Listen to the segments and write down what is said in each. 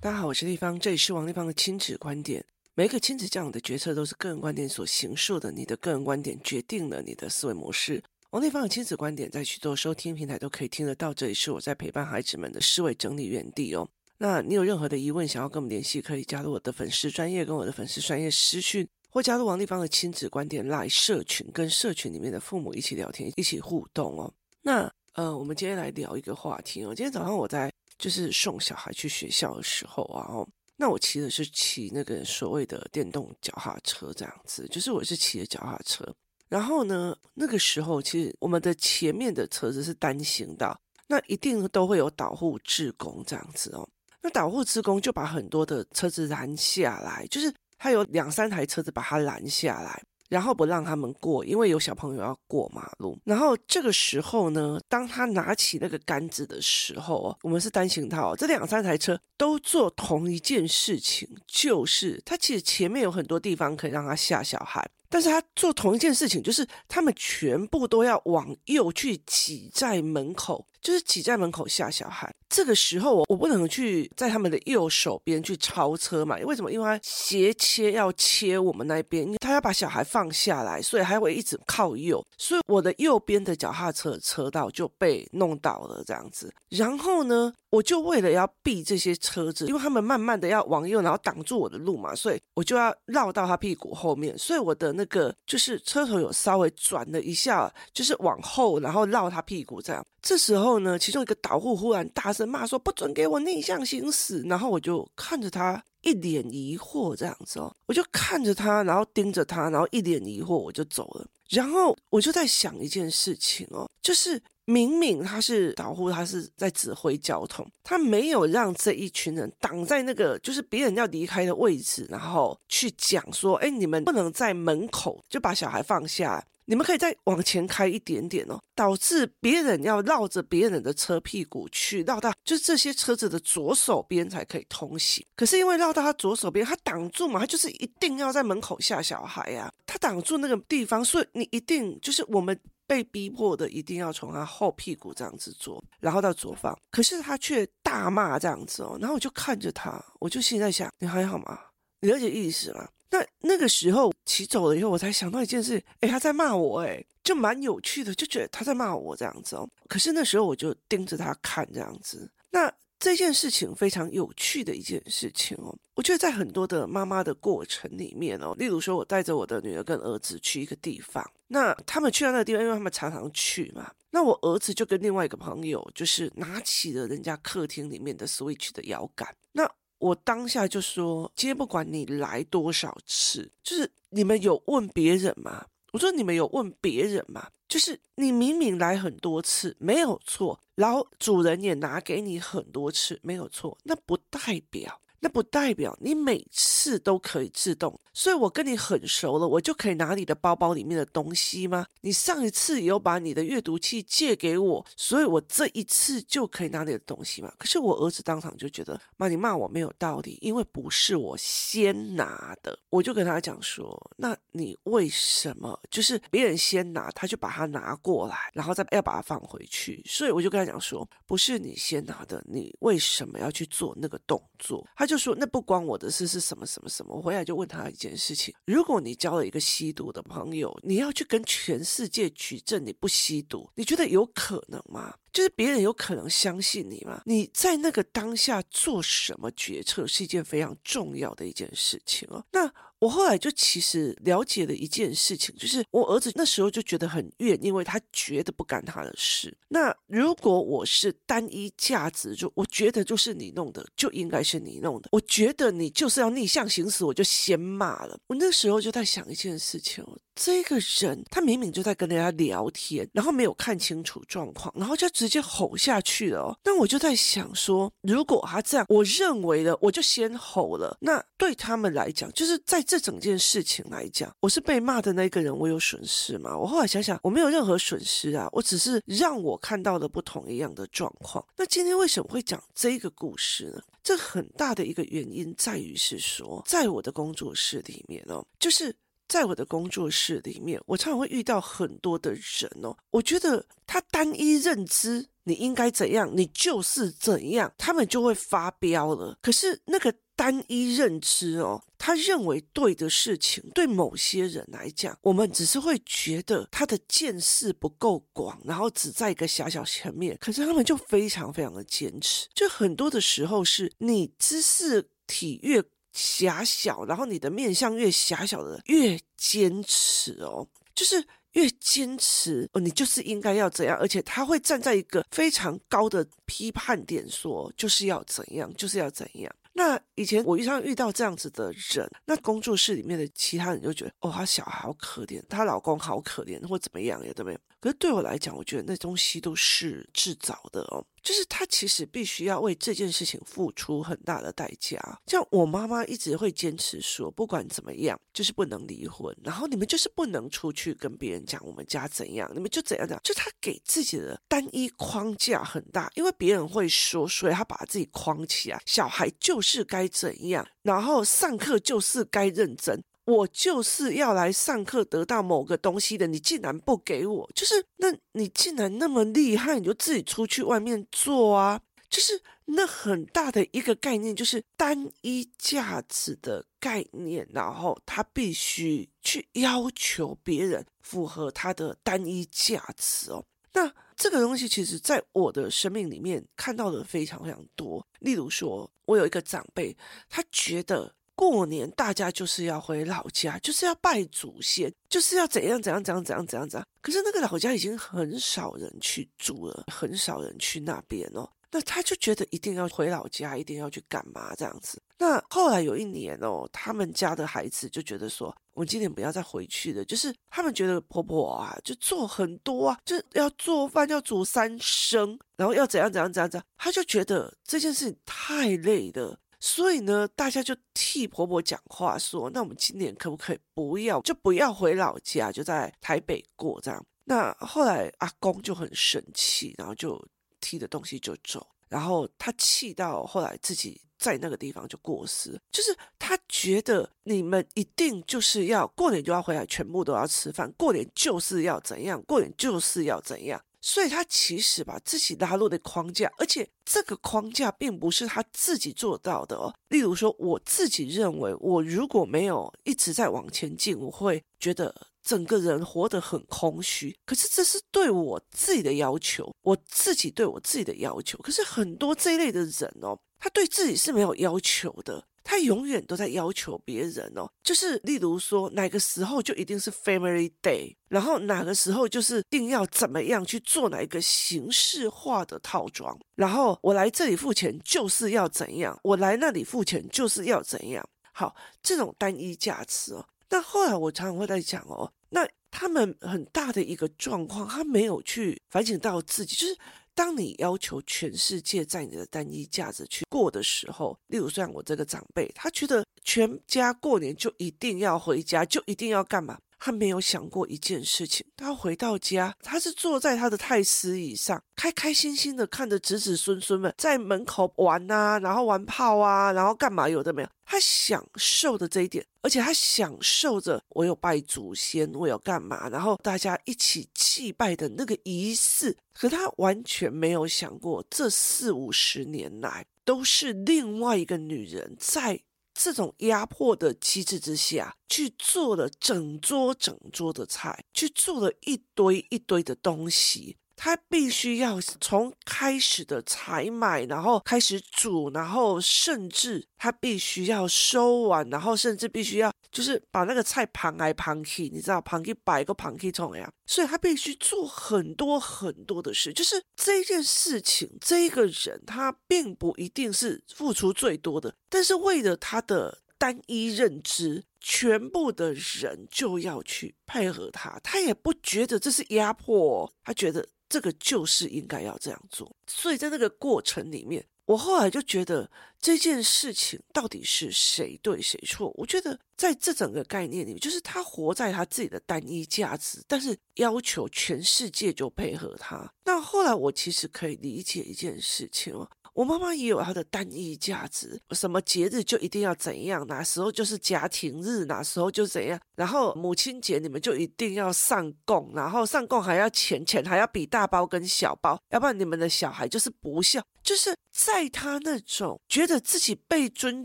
大家好，我是丽芳，这里是王丽芳的亲子观点。每一个亲子教养的决策都是个人观点所形塑的，你的个人观点决定了你的思维模式。王丽芳的亲子观点在许多收听平台都可以听得到，这里是我在陪伴孩子们的思维整理园地哦。那你有任何的疑问想要跟我们联系，可以加入我的粉丝专业，跟我的粉丝专业私讯，或加入王丽芳的亲子观点来社群，跟社群里面的父母一起聊天，一起互动哦。那呃，我们今天来聊一个话题哦。今天早上我在就是送小孩去学校的时候啊，哦，那我骑的是骑那个所谓的电动脚踏车这样子，就是我是骑的脚踏车。然后呢，那个时候其实我们的前面的车子是单行道，那一定都会有导护志工这样子哦。那导护志工就把很多的车子拦下来，就是他有两三台车子把他拦下来。然后不让他们过，因为有小朋友要过马路。然后这个时候呢，当他拿起那个杆子的时候，我们是单行道，这两三台车都做同一件事情，就是他其实前面有很多地方可以让他下小孩。但是他做同一件事情，就是他们全部都要往右去挤在门口，就是挤在门口下小孩。这个时候我我不能去在他们的右手边去超车嘛？为什么？因为他斜切要切我们那边，他要把小孩放下来，所以还会一直靠右。所以我的右边的脚踏车车道就被弄倒了这样子。然后呢，我就为了要避这些车子，因为他们慢慢的要往右，然后挡住我的路嘛，所以我就要绕到他屁股后面。所以我的那个就是车头有稍微转了一下，就是往后，然后绕他屁股这样。这时候呢，其中一个导护忽然大声骂说：“不准给我逆向行驶！”然后我就看着他，一脸疑惑这样子哦，我就看着他，然后盯着他，然后一脸疑惑，我就走了。然后我就在想一件事情哦，就是。明明他是导护，他是在指挥交通，他没有让这一群人挡在那个就是别人要离开的位置，然后去讲说：“哎，你们不能在门口就把小孩放下，你们可以再往前开一点点哦。”导致别人要绕着别人的车屁股去绕到，就是这些车子的左手边才可以通行。可是因为绕到他左手边，他挡住嘛，他就是一定要在门口下小孩呀，他挡住那个地方，所以你一定就是我们。被逼迫的一定要从他后屁股这样子坐，然后到左方，可是他却大骂这样子哦，然后我就看着他，我就心里在想，你还好吗？你了解意思吗？那那个时候骑走了以后，我才想到一件事，诶，他在骂我，诶，就蛮有趣的，就觉得他在骂我这样子哦。可是那时候我就盯着他看这样子，那。这件事情非常有趣的一件事情哦，我觉得在很多的妈妈的过程里面哦，例如说我带着我的女儿跟儿子去一个地方，那他们去到那个地方，因为他们常常去嘛，那我儿子就跟另外一个朋友就是拿起了人家客厅里面的 Switch 的摇杆，那我当下就说，今天不管你来多少次，就是你们有问别人吗？我说你们有问别人吗？就是你明明来很多次没有错，然后主人也拿给你很多次没有错，那不代表。那不代表你每次都可以自动，所以我跟你很熟了，我就可以拿你的包包里面的东西吗？你上一次有把你的阅读器借给我，所以我这一次就可以拿你的东西吗？可是我儿子当场就觉得，妈，你骂我没有道理，因为不是我先拿的。我就跟他讲说，那你为什么就是别人先拿，他就把它拿过来，然后再要把它放回去？所以我就跟他讲说，不是你先拿的，你为什么要去做那个动作？他就。就说那不关我的事，是什么什么什么？我回来就问他一件事情：如果你交了一个吸毒的朋友，你要去跟全世界举证你不吸毒，你觉得有可能吗？就是别人有可能相信你吗？你在那个当下做什么决策是一件非常重要的一件事情哦。那我后来就其实了解了一件事情，就是我儿子那时候就觉得很怨，因为他觉得不干他的事。那如果我是单一价值，就我觉得就是你弄的，就应该是你弄的。我觉得你就是要逆向行驶，我就先骂了。我那时候就在想一件事情，这个人他明明就在跟人家聊天，然后没有看清楚状况，然后就直接吼下去了。那我就在想说，如果他这样，我认为的，我就先吼了。那对他们来讲，就是在这。这整件事情来讲，我是被骂的那个人，我有损失吗？我后来想想，我没有任何损失啊，我只是让我看到了不同一样的状况。那今天为什么会讲这个故事呢？这很大的一个原因在于是说，在我的工作室里面哦，就是在我的工作室里面，我常常会遇到很多的人哦，我觉得他单一认知。你应该怎样，你就是怎样，他们就会发飙了。可是那个单一认知哦，他认为对的事情，对某些人来讲，我们只是会觉得他的见识不够广，然后只在一个狭小层面。可是他们就非常非常的坚持，就很多的时候是你知识体越狭小，然后你的面相越狭小的越坚持哦，就是。越坚持哦，你就是应该要怎样，而且他会站在一个非常高的批判点说，就是要怎样，就是要怎样。那以前我遇上遇到这样子的人，那工作室里面的其他人就觉得，哦，她小孩好可怜，她老公好可怜，或怎么样，有没有？可是对我来讲，我觉得那东西都是制造的哦。就是他其实必须要为这件事情付出很大的代价。像我妈妈一直会坚持说，不管怎么样，就是不能离婚。然后你们就是不能出去跟别人讲我们家怎样，你们就怎样怎样。就他给自己的单一框架很大，因为别人会说，所以他把自己框起来。小孩就是该怎样，然后上课就是该认真。我就是要来上课得到某个东西的，你竟然不给我，就是那你竟然那么厉害，你就自己出去外面做啊！就是那很大的一个概念，就是单一价值的概念，然后他必须去要求别人符合他的单一价值哦。那这个东西其实在我的生命里面看到的非常非常多。例如说，我有一个长辈，他觉得。过年大家就是要回老家，就是要拜祖先，就是要怎样怎样怎样怎样怎样怎样。可是那个老家已经很少人去住了，很少人去那边哦。那他就觉得一定要回老家，一定要去干嘛这样子。那后来有一年哦，他们家的孩子就觉得说，我们今年不要再回去了。就是他们觉得婆婆啊，就做很多啊，就要做饭，要煮三牲，然后要怎样怎样怎样怎样。他就觉得这件事情太累了。所以呢，大家就替婆婆讲话，说：“那我们今年可不可以不要，就不要回老家，就在台北过这样？”那后来阿公就很生气，然后就提着东西就走，然后他气到后来自己在那个地方就过世，就是他觉得你们一定就是要过年就要回来，全部都要吃饭，过年就是要怎样，过年就是要怎样。所以他其实把自己拉入的框架，而且这个框架并不是他自己做到的哦。例如说，我自己认为，我如果没有一直在往前进，我会觉得整个人活得很空虚。可是这是对我自己的要求，我自己对我自己的要求。可是很多这一类的人哦，他对自己是没有要求的。他永远都在要求别人哦，就是例如说哪个时候就一定是 Family Day，然后哪个时候就是一定要怎么样去做哪一个形式化的套装，然后我来这里付钱就是要怎样，我来那里付钱就是要怎样。好，这种单一价值哦。那后来我常常会在讲哦，那他们很大的一个状况，他没有去反省到自己，就是。当你要求全世界在你的单一价值去过的时候，例如像我这个长辈，他觉得全家过年就一定要回家，就一定要干嘛？他没有想过一件事情，他回到家，他是坐在他的太师椅上，开开心心的看着子子孙孙们在门口玩啊，然后玩炮啊，然后干嘛？有的没有？他享受的这一点，而且他享受着我有拜祖先，我有干嘛？然后大家一起祭拜的那个仪式，可他完全没有想过，这四五十年来都是另外一个女人在。这种压迫的机制之下，去做了整桌整桌的菜，去做了一堆一堆的东西。他必须要从开始的采买，然后开始煮，然后甚至他必须要收碗，然后甚至必须要就是把那个菜盘来盘去，你知道盘去摆个盘去怎么样？所以他必须做很多很多的事。就是这件事情，这一个人他并不一定是付出最多的，但是为了他的单一认知，全部的人就要去配合他，他也不觉得这是压迫，他觉得。这个就是应该要这样做，所以在那个过程里面，我后来就觉得这件事情到底是谁对谁错？我觉得在这整个概念里面，就是他活在他自己的单一价值，但是要求全世界就配合他。那后来我其实可以理解一件事情哦，我妈妈也有她的单一价值，什么节日就一定要怎样，哪时候就是家庭日，哪时候就怎样。然后母亲节你们就一定要上供，然后上供还要钱钱，还要比大包跟小包，要不然你们的小孩就是不孝。就是在他那种觉得自己被尊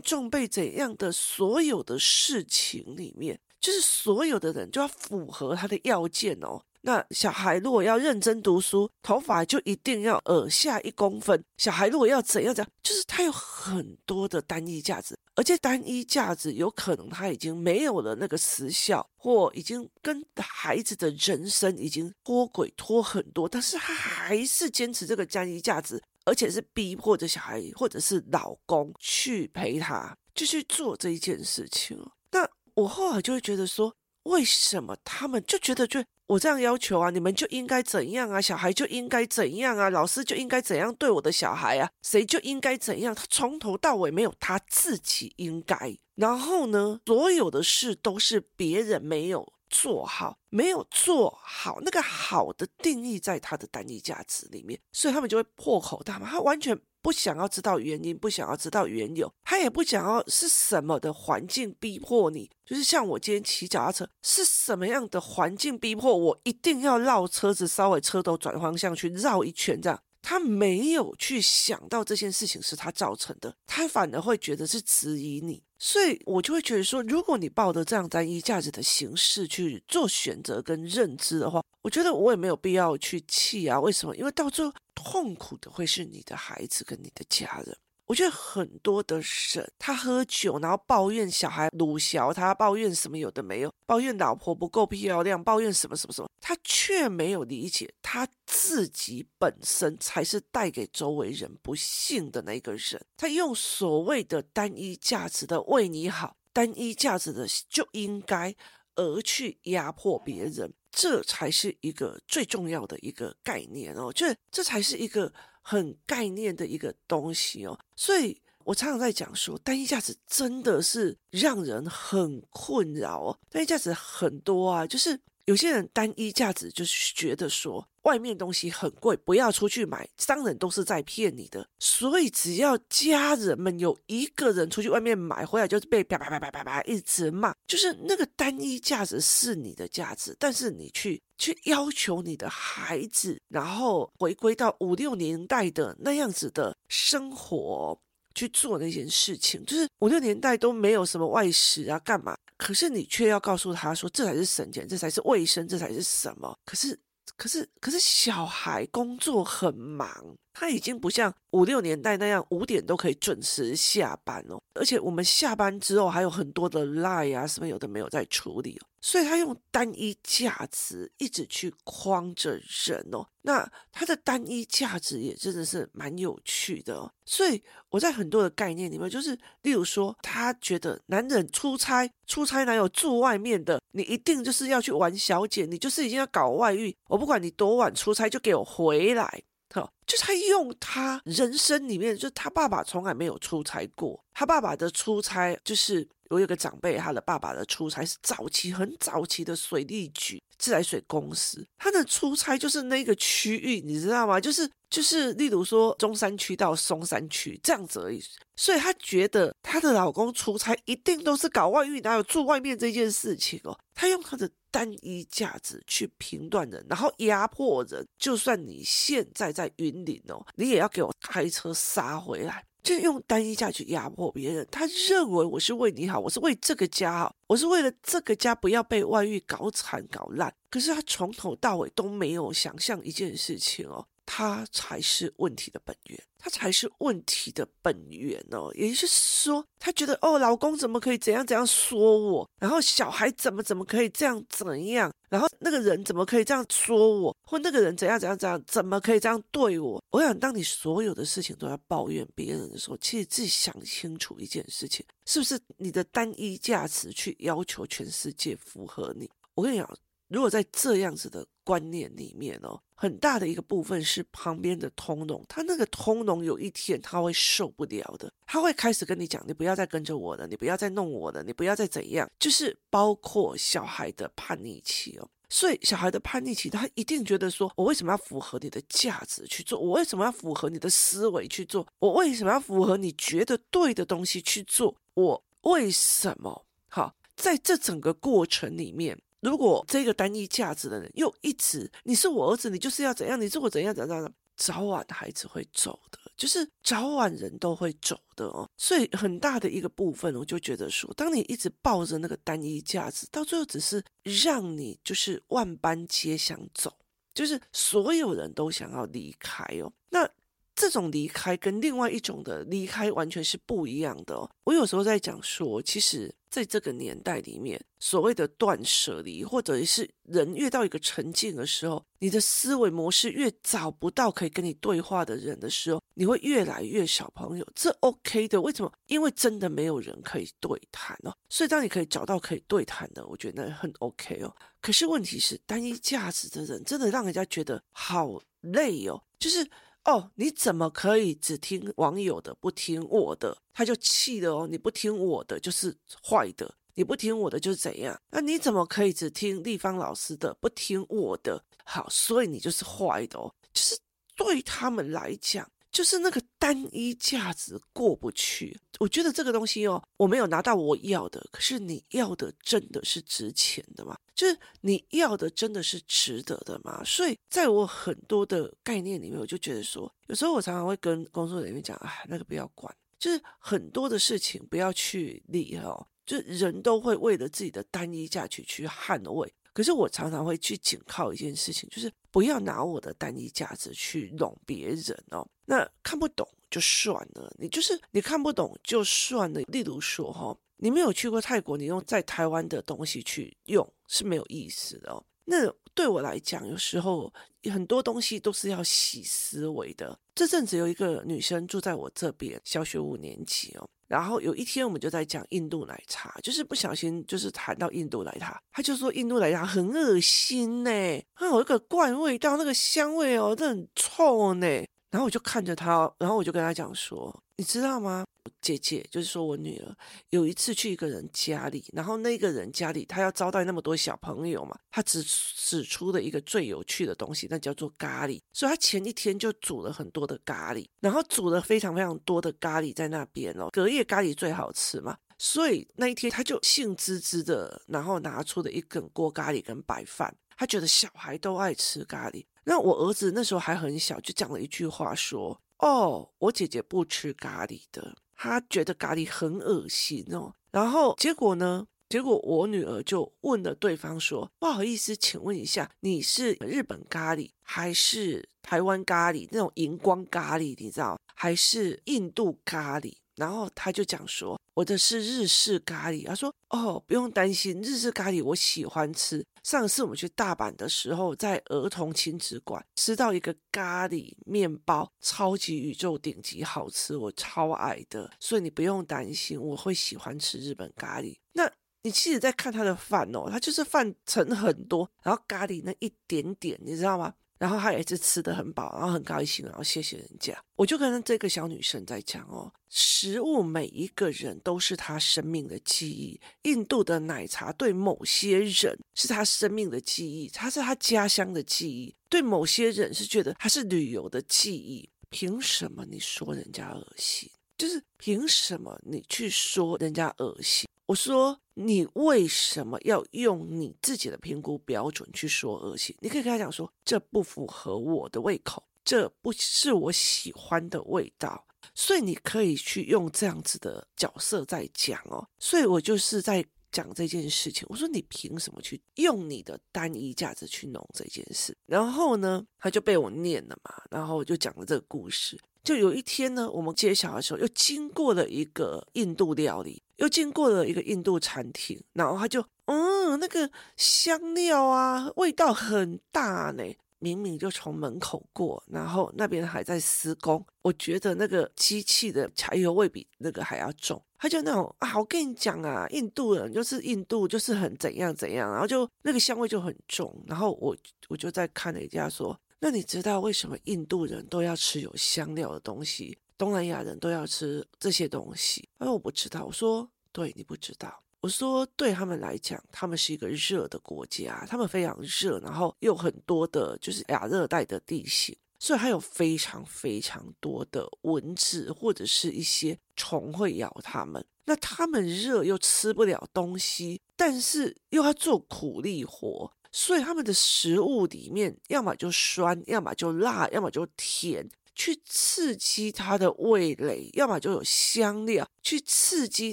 重、被怎样的所有的事情里面，就是所有的人就要符合他的要件哦。那小孩如果要认真读书，头发就一定要耳下一公分。小孩如果要怎样怎样，就是他有很多的单一价值，而且单一价值有可能他已经没有了那个时效，或已经跟孩子的人生已经脱轨脱很多，但是他还是坚持这个单一价值，而且是逼迫着小孩或者是老公去陪他，就去做这一件事情。那我后来就会觉得说，为什么他们就觉得就。我这样要求啊，你们就应该怎样啊？小孩就应该怎样啊？老师就应该怎样对我的小孩啊？谁就应该怎样？他从头到尾没有他自己应该。然后呢，所有的事都是别人没有做好，没有做好。那个好的定义在他的单一价值里面，所以他们就会破口大骂。他完全。不想要知道原因，不想要知道缘由，他也不想要是什么的环境逼迫你。就是像我今天骑脚踏车，是什么样的环境逼迫我一定要绕车子，稍微车头转方向去绕一圈这样。他没有去想到这件事情是他造成的，他反而会觉得是质疑你。所以我就会觉得说，如果你抱着这样单一价值的形式去做选择跟认知的话，我觉得我也没有必要去气啊。为什么？因为到最后痛苦的会是你的孩子跟你的家人。我觉得很多的人，他喝酒，然后抱怨小孩鲁小，他抱怨什么有的没有，抱怨老婆不够漂亮，抱怨什么什么什么，他却没有理解他自己本身才是带给周围人不幸的那个人。他用所谓的单一价值的为你好，单一价值的就应该而去压迫别人，这才是一个最重要的一个概念哦，就是这才是一个。很概念的一个东西哦，所以我常常在讲说，单一价值真的是让人很困扰哦。单一价值很多啊，就是有些人单一价值就是觉得说，外面东西很贵，不要出去买，商人都是在骗你的。所以只要家人们有一个人出去外面买回来，就是被啪啪啪啪啪啪一直骂，就是那个单一价值是你的价值，但是你去。去要求你的孩子，然后回归到五六年代的那样子的生活去做那件事情，就是五六年代都没有什么外食啊，干嘛？可是你却要告诉他说，这才是省钱，这才是卫生，这才是什么？可是，可是，可是小孩工作很忙。他已经不像五六年代那样五点都可以准时下班哦，而且我们下班之后还有很多的 line 啊什么有的没有在处理哦，所以他用单一价值一直去框着人哦，那他的单一价值也真的是蛮有趣的哦，所以我在很多的概念里面，就是例如说，他觉得男人出差出差哪有住外面的，你一定就是要去玩小姐，你就是已经要搞外遇，我不管你多晚出差就给我回来。好，就他用他人生里面，就是他爸爸从来没有出差过。他爸爸的出差，就是我有个长辈，他的爸爸的出差是早期很早期的水利局自来水公司，他的出差就是那个区域，你知道吗？就是就是，例如说中山区到松山区这样子而已。所以他觉得他的老公出差一定都是搞外遇，哪有住外面这件事情哦？他用他的。单一价值去评断人，然后压迫人。就算你现在在云林哦，你也要给我开车杀回来，就用单一价去压迫别人。他认为我是为你好，我是为这个家好，我是为了这个家不要被外遇搞惨搞烂。可是他从头到尾都没有想象一件事情哦。他才是问题的本源，他才是问题的本源哦。也就是说，他觉得哦，老公怎么可以怎样怎样说我，然后小孩怎么怎么可以这样怎样，然后那个人怎么可以这样说我，或那个人怎样怎样怎样，怎么可以这样对我？我想，当你所有的事情都要抱怨别人的时候，其实自己想清楚一件事情，是不是你的单一价值去要求全世界符合你？我跟你讲。如果在这样子的观念里面哦，很大的一个部分是旁边的通融，他那个通融有一天他会受不了的，他会开始跟你讲，你不要再跟着我了，你不要再弄我了，你不要再怎样，就是包括小孩的叛逆期哦。所以小孩的叛逆期，他一定觉得说，我为什么要符合你的价值去做？我为什么要符合你的思维去做？我为什么要符合你觉得对的东西去做？我为什么？好，在这整个过程里面，如果这个单一价值的人又一直，你是我儿子，你就是要怎样，你是我怎样怎样怎样，早晚孩子会走的。就是早晚人都会走的哦，所以很大的一个部分，我就觉得说，当你一直抱着那个单一价值，到最后只是让你就是万般皆想走，就是所有人都想要离开哦。那这种离开跟另外一种的离开完全是不一样的哦。我有时候在讲说，其实。在这个年代里面，所谓的断舍离，或者是人越到一个沉静的时候，你的思维模式越找不到可以跟你对话的人的时候，你会越来越少朋友。这 OK 的，为什么？因为真的没有人可以对谈哦。所以当你可以找到可以对谈的，我觉得很 OK 哦。可是问题是，单一价值的人真的让人家觉得好累哦，就是。哦，你怎么可以只听网友的，不听我的？他就气的哦。你不听我的就是坏的，你不听我的就是怎样？那你怎么可以只听立方老师的，不听我的？好，所以你就是坏的哦。就是对他们来讲。就是那个单一价值过不去，我觉得这个东西哦，我没有拿到我要的，可是你要的真的是值钱的吗？就是你要的真的是值得的吗？所以在我很多的概念里面，我就觉得说，有时候我常常会跟工作人员讲，啊，那个不要管，就是很多的事情不要去理哦，就是人都会为了自己的单一价值去捍卫。可是我常常会去紧靠一件事情，就是不要拿我的单一价值去弄别人哦。那看不懂就算了，你就是你看不懂就算了。例如说哈，你没有去过泰国，你用在台湾的东西去用是没有意思的哦。那对我来讲，有时候很多东西都是要洗思维的。这阵子有一个女生住在我这边，小学五年级哦。然后有一天我们就在讲印度奶茶，就是不小心就是谈到印度奶茶，他就说印度奶茶很恶心呢，它有一个怪味道，那个香味哦，这很臭呢。然后我就看着他，然后我就跟他讲说，你知道吗？姐姐就是说我女儿有一次去一个人家里，然后那个人家里他要招待那么多小朋友嘛，他只使出了一个最有趣的东西，那叫做咖喱。所以他前一天就煮了很多的咖喱，然后煮了非常非常多的咖喱在那边哦，隔夜咖喱最好吃嘛，所以那一天他就兴滋滋的，然后拿出了一根锅咖喱跟白饭，他觉得小孩都爱吃咖喱。那我儿子那时候还很小，就讲了一句话说：“哦，我姐姐不吃咖喱的，她觉得咖喱很恶心哦。”然后结果呢？结果我女儿就问了对方说：“不好意思，请问一下，你是日本咖喱还是台湾咖喱？那种荧光咖喱，你知道，还是印度咖喱？”然后他就讲说：“我的是日式咖喱。”他说：“哦，不用担心，日式咖喱我喜欢吃。上次我们去大阪的时候，在儿童亲子馆吃到一个咖喱面包，超级宇宙顶级好吃，我超爱的。所以你不用担心，我会喜欢吃日本咖喱。那你其实在看他的饭哦，他就是饭盛很多，然后咖喱那一点点，你知道吗？”然后他也是吃得很饱，然后很高兴，然后谢谢人家。我就跟这个小女生在讲哦，食物每一个人都是他生命的记忆。印度的奶茶对某些人是他生命的记忆，它是他家乡的记忆；对某些人是觉得它是旅游的记忆。凭什么你说人家恶心？就是凭什么你去说人家恶心？我说，你为什么要用你自己的评估标准去说恶心？你可以跟他讲说，这不符合我的胃口，这不是我喜欢的味道，所以你可以去用这样子的角色在讲哦。所以我就是在讲这件事情。我说，你凭什么去用你的单一价值去弄这件事？然后呢，他就被我念了嘛，然后我就讲了这个故事。就有一天呢，我们揭晓的时候，又经过了一个印度料理，又经过了一个印度餐厅，然后他就，嗯，那个香料啊，味道很大呢。明明就从门口过，然后那边还在施工，我觉得那个机器的柴油味比那个还要重。他就那种啊，我跟你讲啊，印度人就是印度，就是很怎样怎样，然后就那个香味就很重。然后我我就在看了一家说。那你知道为什么印度人都要吃有香料的东西，东南亚人都要吃这些东西？哎，我不知道。我说，对，你不知道。我说对他们来讲，他们是一个热的国家，他们非常热，然后又很多的就是亚热带的地形，所以还有非常非常多的蚊子或者是一些虫会咬他们。那他们热又吃不了东西，但是又要做苦力活，所以他们的食物里面要么就酸，要么就辣，要么就甜。去刺激他的味蕾，要么就有香料去刺激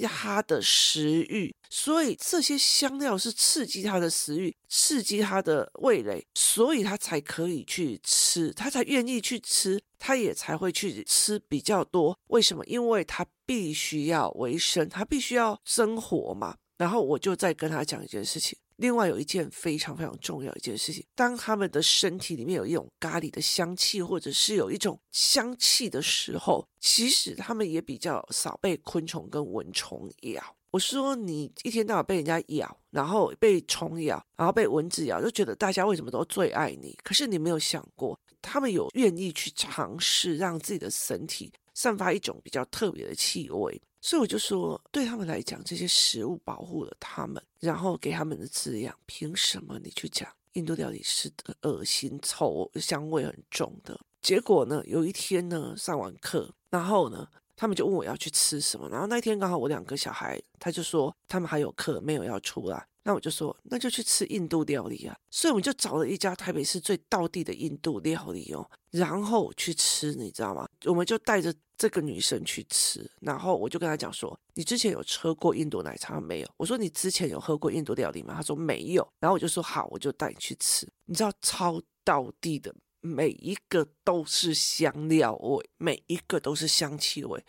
他的食欲，所以这些香料是刺激他的食欲，刺激他的味蕾，所以他才可以去吃，他才愿意去吃，他也才会去吃比较多。为什么？因为他必须要维生，他必须要生活嘛。然后我就再跟他讲一件事情。另外有一件非常非常重要一件事情，当他们的身体里面有一种咖喱的香气，或者是有一种香气的时候，其实他们也比较少被昆虫跟蚊虫咬。我说你一天到晚被人家咬，然后被虫咬，然后被蚊子咬，就觉得大家为什么都最爱你？可是你没有想过，他们有愿意去尝试让自己的身体散发一种比较特别的气味。所以我就说，对他们来讲，这些食物保护了他们，然后给他们的滋养。凭什么你去讲印度料理是恶心、臭、香味很重的？结果呢，有一天呢，上完课，然后呢，他们就问我要去吃什么。然后那天刚好我两个小孩，他就说他们还有课没有要出来。那我就说，那就去吃印度料理啊。所以我们就找了一家台北市最道地的印度料理哦，然后去吃，你知道吗？我们就带着。这个女生去吃，然后我就跟她讲说：“你之前有喝过印度奶茶没有？”我说：“你之前有喝过印度料理吗？”她说：“没有。”然后我就说：“好，我就带你去吃。”你知道超道地的，每一个都是香料味，每一个都是香气味，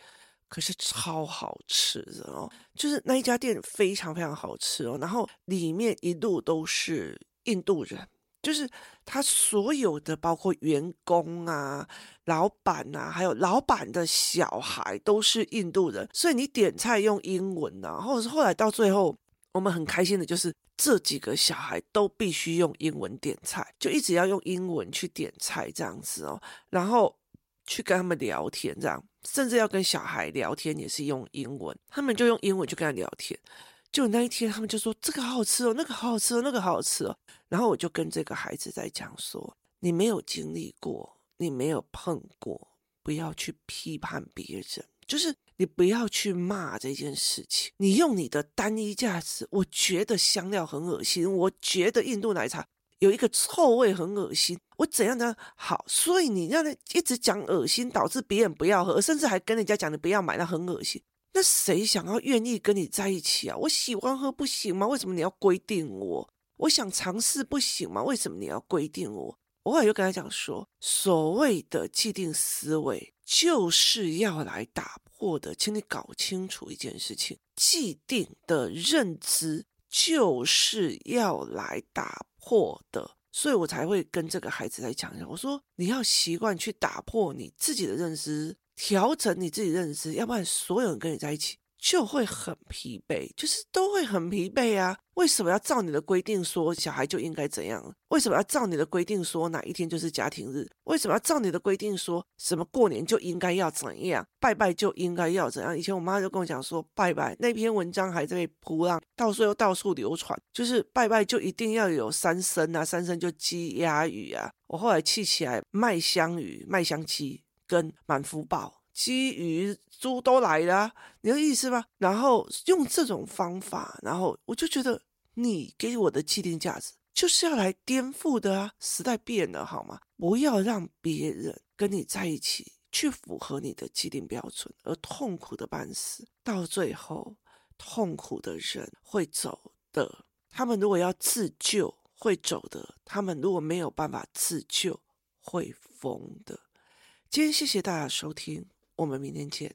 可是超好吃的哦！就是那一家店非常非常好吃哦，然后里面一路都是印度人。就是他所有的，包括员工啊、老板啊，还有老板的小孩都是印度人，所以你点菜用英文啊，或者是后来到最后，我们很开心的就是这几个小孩都必须用英文点菜，就一直要用英文去点菜这样子哦，然后去跟他们聊天这样，甚至要跟小孩聊天也是用英文，他们就用英文去跟他聊天。就那一天，他们就说这个好好吃哦，那个好好吃哦，那个好好吃哦。然后我就跟这个孩子在讲说：你没有经历过，你没有碰过，不要去批判别人，就是你不要去骂这件事情。你用你的单一价值，我觉得香料很恶心，我觉得印度奶茶有一个臭味很恶心，我怎样的好？所以你让人一直讲恶心，导致别人不要喝，甚至还跟人家讲你不要买，那很恶心。那谁想要愿意跟你在一起啊？我喜欢喝不行吗？为什么你要规定我？我想尝试不行吗？为什么你要规定我？我后来就跟他讲说，所谓的既定思维就是要来打获得，请你搞清楚一件事情：既定的认知就是要来打破的。所以我才会跟这个孩子来讲一下，我说你要习惯去打破你自己的认知。调整你自己认知，要不然所有人跟你在一起就会很疲惫，就是都会很疲惫啊。为什么要照你的规定说小孩就应该怎样？为什么要照你的规定说哪一天就是家庭日？为什么要照你的规定说什么过年就应该要怎样？拜拜就应该要怎样？以前我妈就跟我讲说，拜拜那篇文章还在被噗浪，到处又到处流传，就是拜拜就一定要有三牲啊，三牲就鸡鸭鱼啊。我后来气起来，麦香鱼、麦香鸡。跟满福宝、鸡、鱼、猪都来了，你有意思吧？然后用这种方法，然后我就觉得你给我的既定价值就是要来颠覆的啊！时代变了，好吗？不要让别人跟你在一起去符合你的既定标准，而痛苦的半死，到最后痛苦的人会走的。他们如果要自救，会走的；他们如果没有办法自救，会疯的。今天谢谢大家收听，我们明天见。